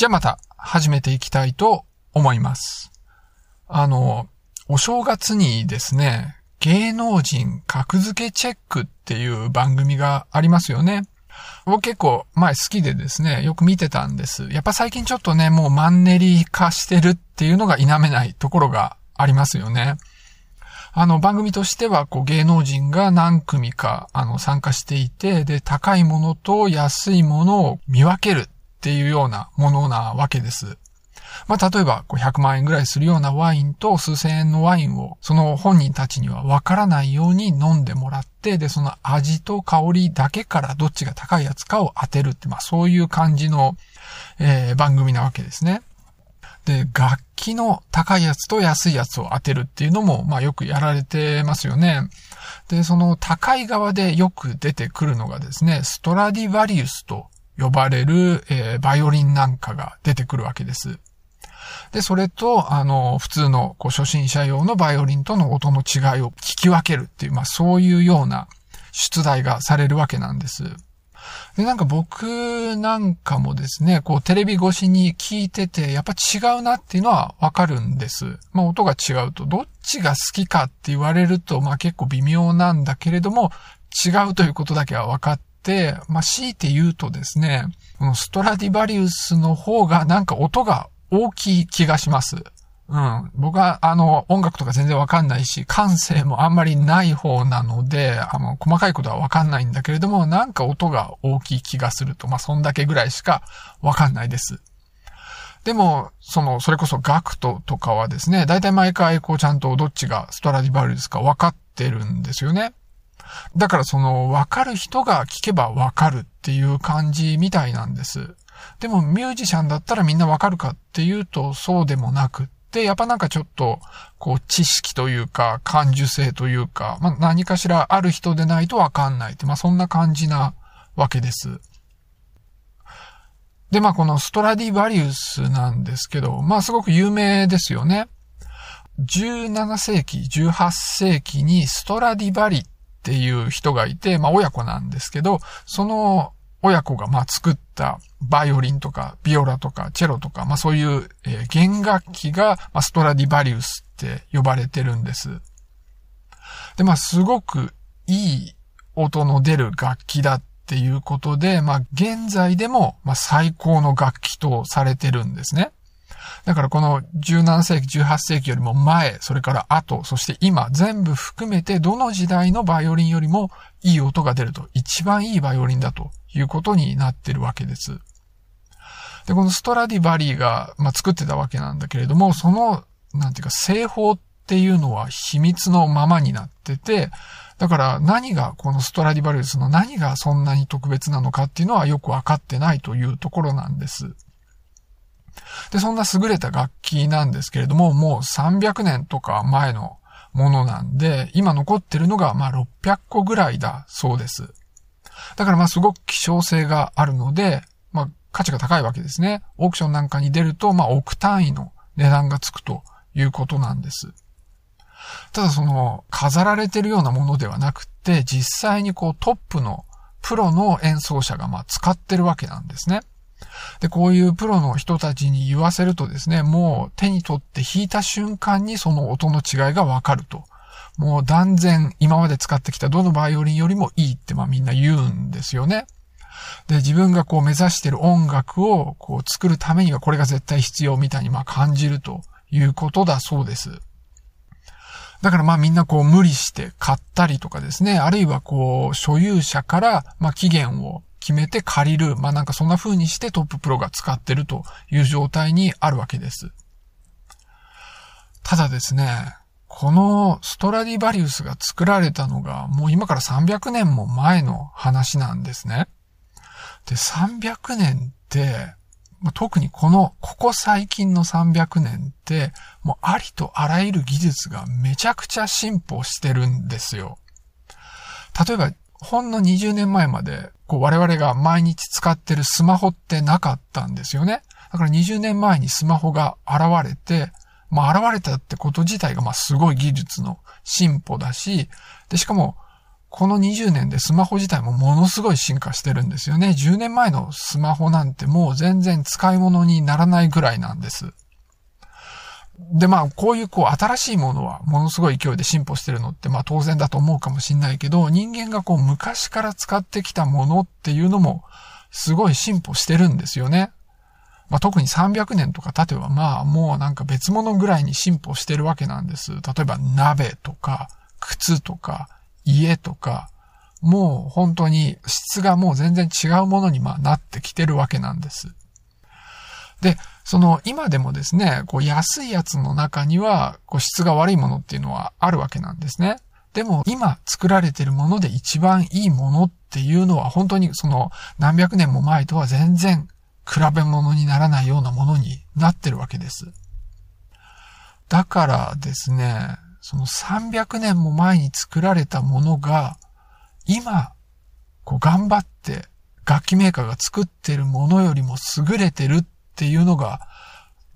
じゃあまた始めていきたいと思います。あの、お正月にですね、芸能人格付けチェックっていう番組がありますよね。僕結構前好きでですね、よく見てたんです。やっぱ最近ちょっとね、もうマンネリ化してるっていうのが否めないところがありますよね。あの番組としてはこう芸能人が何組かあの参加していて、で、高いものと安いものを見分けるっていうようなものなわけです。まあ、例えば、100万円ぐらいするようなワインと数千円のワインを、その本人たちにはわからないように飲んでもらって、で、その味と香りだけからどっちが高いやつかを当てるって、まあ、そういう感じの、えー、番組なわけですね。で、楽器の高いやつと安いやつを当てるっていうのも、まあよくやられてますよね。で、その高い側でよく出てくるのがですね、ストラディバリウスと呼ばれる、えー、バイオリンなんかが出てくるわけです。で、それと、あの、普通のこう初心者用のバイオリンとの音の違いを聞き分けるっていう、まあそういうような出題がされるわけなんです。で、なんか僕なんかもですね、こうテレビ越しに聞いてて、やっぱ違うなっていうのはわかるんです。まあ音が違うと、どっちが好きかって言われると、まあ結構微妙なんだけれども、違うということだけは分かっ、まあ、強いて言うとですね、このストラディバリウスの方がなんか音が大きい気がします。うん。僕は、あの、音楽とか全然わかんないし、感性もあんまりない方なので、あの、細かいことはわかんないんだけれども、なんか音が大きい気がすると、まあ、そんだけぐらいしかわかんないです。でも、その、それこそガクトとかはですね、だいたい毎回、こう、ちゃんとどっちがストラディバリウスか分かってるんですよね。だからその、わかる人が聞けばわかるっていう感じみたいなんです。でもミュージシャンだったらみんなわかるかっていうとそうでもなくって、やっぱなんかちょっと、こう、知識というか、感受性というか、まあ、何かしらある人でないとわかんないって、まあ、そんな感じなわけです。で、まあ、このストラディバリウスなんですけど、まあ、すごく有名ですよね。17世紀、18世紀にストラディバリっていう人がいて、まあ親子なんですけど、その親子がまあ作ったバイオリンとかビオラとかチェロとか、まあそういう、弦楽器が、まあ、ストラディバリウスって呼ばれてるんです。で、まあすごくいい音の出る楽器だっていうことで、まあ現在でも、まあ、最高の楽器とされてるんですね。だからこの17世紀、18世紀よりも前、それから後、そして今、全部含めてどの時代のバイオリンよりもいい音が出ると、一番いいバイオリンだということになってるわけです。で、このストラディバリーが、まあ、作ってたわけなんだけれども、その、なんていうか、製法っていうのは秘密のままになってて、だから何が、このストラディバリウスの何がそんなに特別なのかっていうのはよくわかってないというところなんです。で、そんな優れた楽器なんですけれども、もう300年とか前のものなんで、今残ってるのがまあ600個ぐらいだそうです。だからまあすごく希少性があるので、まあ価値が高いわけですね。オークションなんかに出ると、まあ億単位の値段がつくということなんです。ただその飾られてるようなものではなくて、実際にこうトップのプロの演奏者がまあ使ってるわけなんですね。で、こういうプロの人たちに言わせるとですね、もう手に取って弾いた瞬間にその音の違いがわかると。もう断然今まで使ってきたどのバイオリンよりもいいってまあみんな言うんですよね。で、自分がこう目指してる音楽をこう作るためにはこれが絶対必要みたいにまあ感じるということだそうです。だからまあみんなこう無理して買ったりとかですね、あるいはこう所有者からまあ期限を決めて借りる。まあなんかそんな風にしてトッププロが使ってるという状態にあるわけです。ただですね、このストラディバリウスが作られたのがもう今から300年も前の話なんですね。で、300年って、特にこの、ここ最近の300年って、もうありとあらゆる技術がめちゃくちゃ進歩してるんですよ。例えば、ほんの20年前まで、こう我々が毎日使ってるスマホってなかったんですよね。だから20年前にスマホが現れて、まあ現れたってこと自体がまあすごい技術の進歩だし、で、しかも、この20年でスマホ自体もものすごい進化してるんですよね。10年前のスマホなんてもう全然使い物にならないぐらいなんです。で、まあ、こういうこう新しいものはものすごい勢いで進歩してるのってまあ当然だと思うかもしんないけど、人間がこう昔から使ってきたものっていうのもすごい進歩してるんですよね。まあ、特に300年とか経てばまあもうなんか別物ぐらいに進歩してるわけなんです。例えば鍋とか靴とか家とか、もう本当に質がもう全然違うものにまあなってきてるわけなんです。で、その今でもですね、こう安いやつの中にはこう質が悪いものっていうのはあるわけなんですね。でも今作られてるもので一番いいものっていうのは本当にその何百年も前とは全然比べ物にならないようなものになってるわけです。だからですね、その300年も前に作られたものが、今、こう頑張って楽器メーカーが作ってるものよりも優れてるっっていうのが、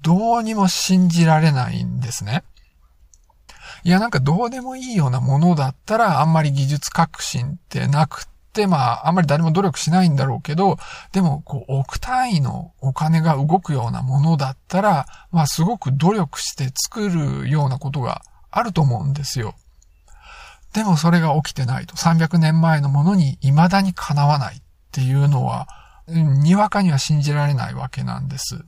どうにも信じられないんですね。いや、なんかどうでもいいようなものだったら、あんまり技術革新ってなくって、まあ、あんまり誰も努力しないんだろうけど、でも、こう、億単位のお金が動くようなものだったら、まあ、すごく努力して作るようなことがあると思うんですよ。でもそれが起きてないと。300年前のものに未だにかなわないっていうのは、にわかには信じられないわけなんです。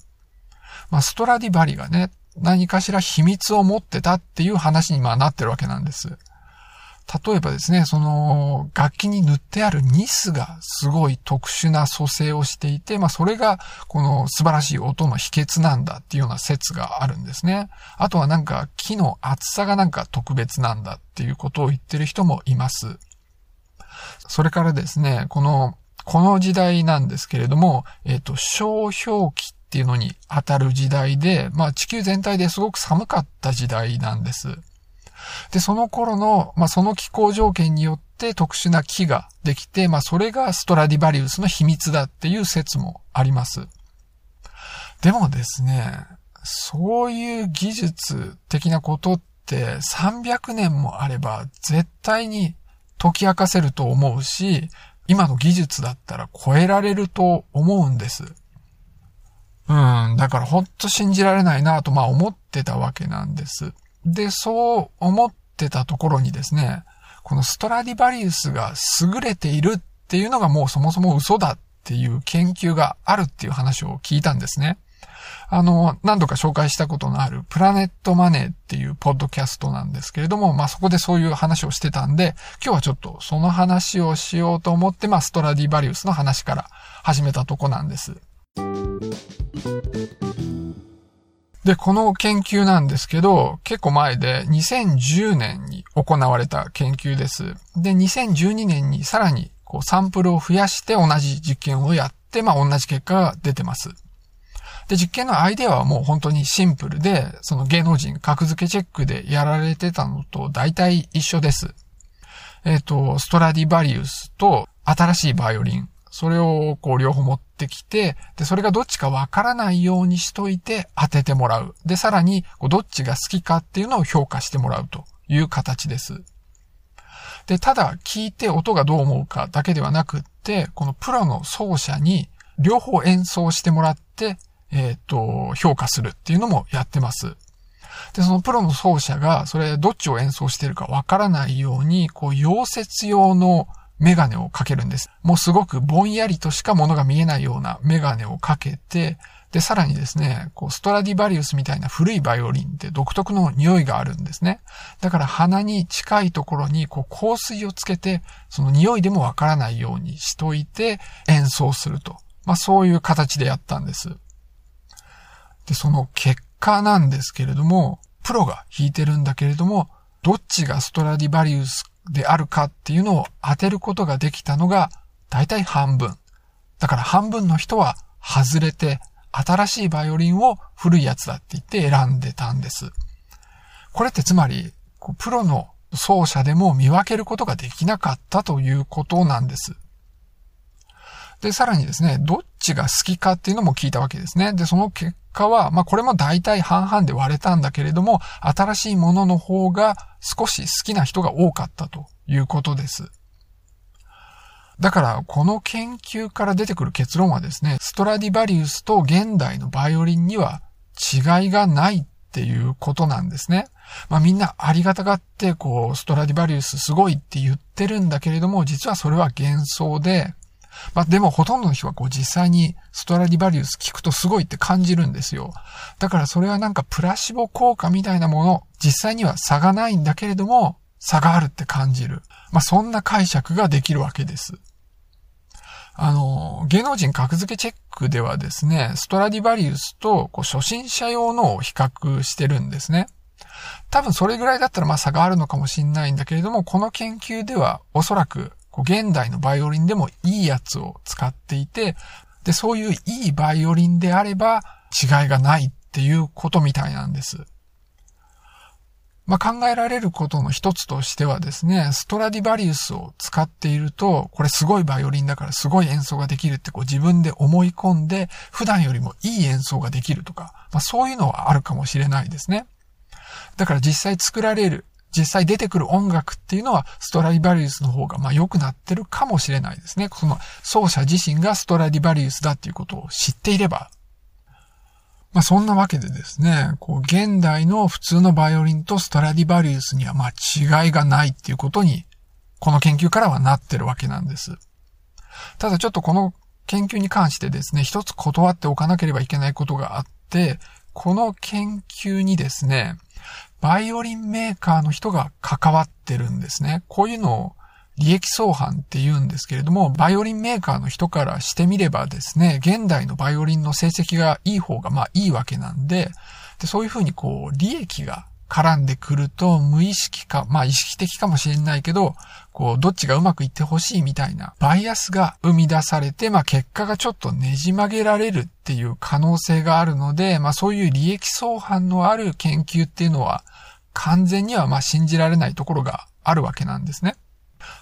まあ、ストラディバリがね、何かしら秘密を持ってたっていう話にまあなってるわけなんです。例えばですね、その楽器に塗ってあるニスがすごい特殊な蘇生をしていて、まあそれがこの素晴らしい音の秘訣なんだっていうような説があるんですね。あとはなんか木の厚さがなんか特別なんだっていうことを言ってる人もいます。それからですね、この、この時代なんですけれども、えっ、ー、と、小氷期っていうのに当たる時代で、まあ地球全体ですごく寒かった時代なんです。で、その頃の、まあ、その気候条件によって特殊な木ができて、まあ、それがストラディバリウスの秘密だっていう説もあります。でもですね、そういう技術的なことって300年もあれば絶対に解き明かせると思うし、今の技術だったら超えられると思うんです。うん、だからほんと信じられないなとまあ思ってたわけなんです。で、そう思ってたところにですね、このストラディバリウスが優れているっていうのがもうそもそも嘘だっていう研究があるっていう話を聞いたんですね。あの、何度か紹介したことのあるプラネットマネーっていうポッドキャストなんですけれども、まあそこでそういう話をしてたんで、今日はちょっとその話をしようと思って、まあストラディバリウスの話から始めたとこなんです。で、この研究なんですけど、結構前で2010年に行われた研究です。で、2012年にさらにこうサンプルを増やして同じ実験をやって、まあ同じ結果が出てます。で、実験のアイデアはもう本当にシンプルで、その芸能人格付けチェックでやられてたのと大体一緒です。えっ、ー、と、ストラディバリウスと新しいバイオリン、それをこう両方持ってきて、で、それがどっちかわからないようにしといて当ててもらう。で、さらに、どっちが好きかっていうのを評価してもらうという形です。で、ただ聞いて音がどう思うかだけではなくって、このプロの奏者に両方演奏してもらって、えっ、と、評価するっていうのもやってます。で、そのプロの奏者が、それどっちを演奏してるかわからないように、こう、溶接用のメガネをかけるんです。もうすごくぼんやりとしか物が見えないようなメガネをかけて、で、さらにですね、こう、ストラディバリウスみたいな古いバイオリンって独特の匂いがあるんですね。だから鼻に近いところに、こう、香水をつけて、その匂いでもわからないようにしといて演奏すると。まあ、そういう形でやったんです。で、その結果なんですけれども、プロが弾いてるんだけれども、どっちがストラディバリウスであるかっていうのを当てることができたのが大体半分。だから半分の人は外れて新しいバイオリンを古いやつだって言って選んでたんです。これってつまり、プロの奏者でも見分けることができなかったということなんです。で、さらにですね、どっちが好きかっていうのも聞いたわけですね。で、その結果は、まあこれも大体半々で割れたんだけれども、新しいものの方が少し好きな人が多かったということです。だから、この研究から出てくる結論はですね、ストラディバリウスと現代のバイオリンには違いがないっていうことなんですね。まあみんなありがたがって、こう、ストラディバリウスすごいって言ってるんだけれども、実はそれは幻想で、まあでもほとんどの人はこう実際にストラディバリウス聞くとすごいって感じるんですよ。だからそれはなんかプラシボ効果みたいなもの、実際には差がないんだけれども、差があるって感じる。まあそんな解釈ができるわけです。あの、芸能人格付けチェックではですね、ストラディバリウスとこう初心者用のを比較してるんですね。多分それぐらいだったらまあ差があるのかもしれないんだけれども、この研究ではおそらくこう現代のバイオリンでもいいやつを使っていて、で、そういういいバイオリンであれば違いがないっていうことみたいなんです。まあ、考えられることの一つとしてはですね、ストラディバリウスを使っていると、これすごいバイオリンだからすごい演奏ができるってこう自分で思い込んで、普段よりもいい演奏ができるとか、まあ、そういうのはあるかもしれないですね。だから実際作られる、実際出てくる音楽っていうのは、ストラディバリウスの方がまあ良くなってるかもしれないですね。その奏者自身がストラディバリウスだっていうことを知っていればまあそんなわけでですね、こう現代の普通のバイオリンとストラディバリウスにはまあ違いがないっていうことに、この研究からはなってるわけなんです。ただちょっとこの研究に関してですね、一つ断っておかなければいけないことがあって、この研究にですね、バイオリンメーカーの人が関わってるんですね。こういうのを利益相反って言うんですけれども、バイオリンメーカーの人からしてみればですね、現代のバイオリンの成績がいい方がまあいいわけなんで、でそういうふうにこう、利益が絡んでくると、無意識か、まあ意識的かもしれないけど、こう、どっちがうまくいってほしいみたいなバイアスが生み出されて、まあ結果がちょっとねじ曲げられるっていう可能性があるので、まあそういう利益相反のある研究っていうのは、完全にはまあ信じられないところがあるわけなんですね。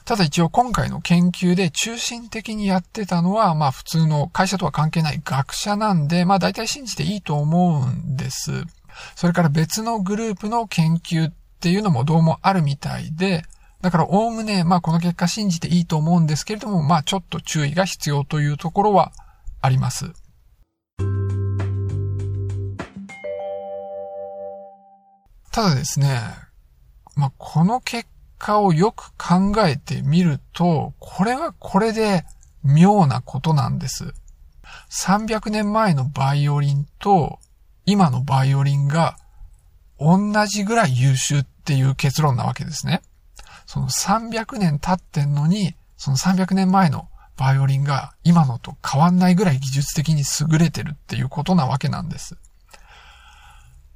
ただ一応今回の研究で中心的にやってたのは、まあ普通の会社とは関係ない学者なんで、まあ大体信じていいと思うんです。それから別のグループの研究っていうのもどうもあるみたいで、だからおおむね、まあこの結果信じていいと思うんですけれども、まあちょっと注意が必要というところはあります。ただですね、まあこの結果をよく考えてみると、これはこれで妙なことなんです。300年前のバイオリンと今のバイオリンが同じぐらい優秀っていう結論なわけですね。その300年経ってんのに、その300年前のバイオリンが今のと変わんないぐらい技術的に優れてるっていうことなわけなんです。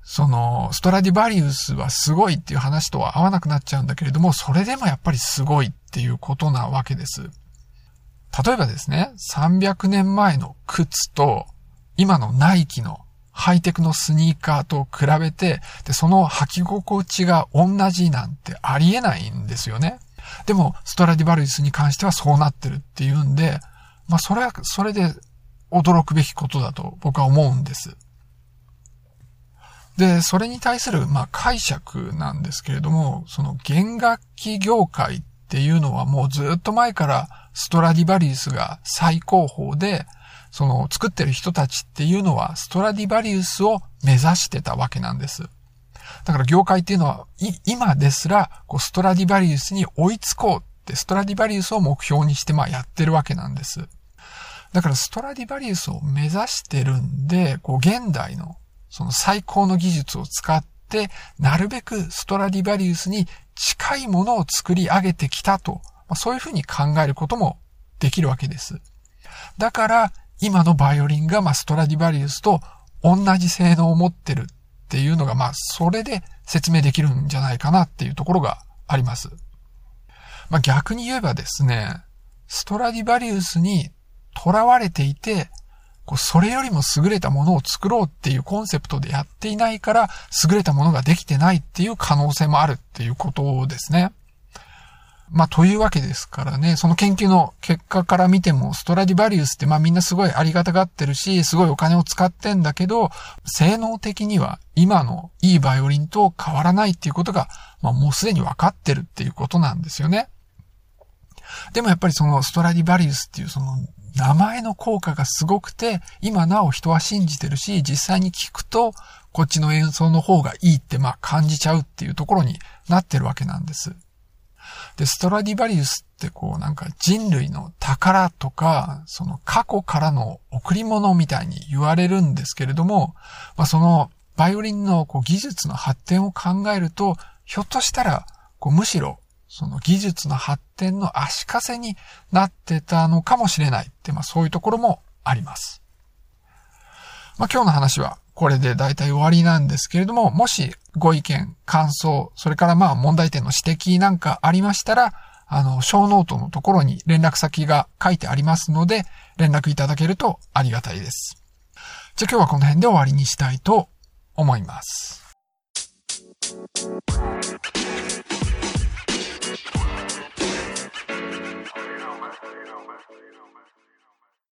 その、ストラディバリウスはすごいっていう話とは合わなくなっちゃうんだけれども、それでもやっぱりすごいっていうことなわけです。例えばですね、300年前の靴と、今のナイキのハイテクのスニーカーと比べて、で、その履き心地が同じなんてありえないんですよね。でも、ストラディバリウスに関してはそうなってるっていうんで、まあ、それは、それで驚くべきことだと僕は思うんです。で、それに対する、まあ、解釈なんですけれども、その弦楽器業界っていうのはもうずっと前からストラディバリウスが最高峰で、その作ってる人たちっていうのはストラディバリウスを目指してたわけなんです。だから業界っていうのは、今ですら、こう、ストラディバリウスに追いつこうって、ストラディバリウスを目標にして、まあ、やってるわけなんです。だから、ストラディバリウスを目指してるんで、こう、現代のその最高の技術を使って、なるべくストラディバリウスに近いものを作り上げてきたと、まあ、そういうふうに考えることもできるわけです。だから、今のバイオリンが、まあ、ストラディバリウスと同じ性能を持ってるっていうのが、まあ、それで説明できるんじゃないかなっていうところがあります。まあ、逆に言えばですね、ストラディバリウスに囚われていて、こうそれよりも優れたものを作ろうっていうコンセプトでやっていないから、優れたものができてないっていう可能性もあるっていうことですね。まあ、というわけですからね、その研究の結果から見ても、ストラディバリウスってまあみんなすごいありがたがってるし、すごいお金を使ってんだけど、性能的には今のいいバイオリンと変わらないっていうことが、まあもうすでに分かってるっていうことなんですよね。でもやっぱりそのストラディバリウスっていうその名前の効果がすごくて、今なお人は信じてるし、実際に聞くと、こっちの演奏の方がいいってまあ感じちゃうっていうところになってるわけなんです。で、ストラディバリウスってこうなんか人類の宝とか、その過去からの贈り物みたいに言われるんですけれども、まあそのバイオリンのこう技術の発展を考えると、ひょっとしたら、こうむしろその技術の発展の足かせになってたのかもしれないって、まあそういうところもあります。まあ今日の話はこれで大体終わりなんですけれども、もしご意見、感想、それからまあ問題点の指摘なんかありましたら、あの、ショーノートのところに連絡先が書いてありますので、連絡いただけるとありがたいです。じゃあ今日はこの辺で終わりにしたいと思います。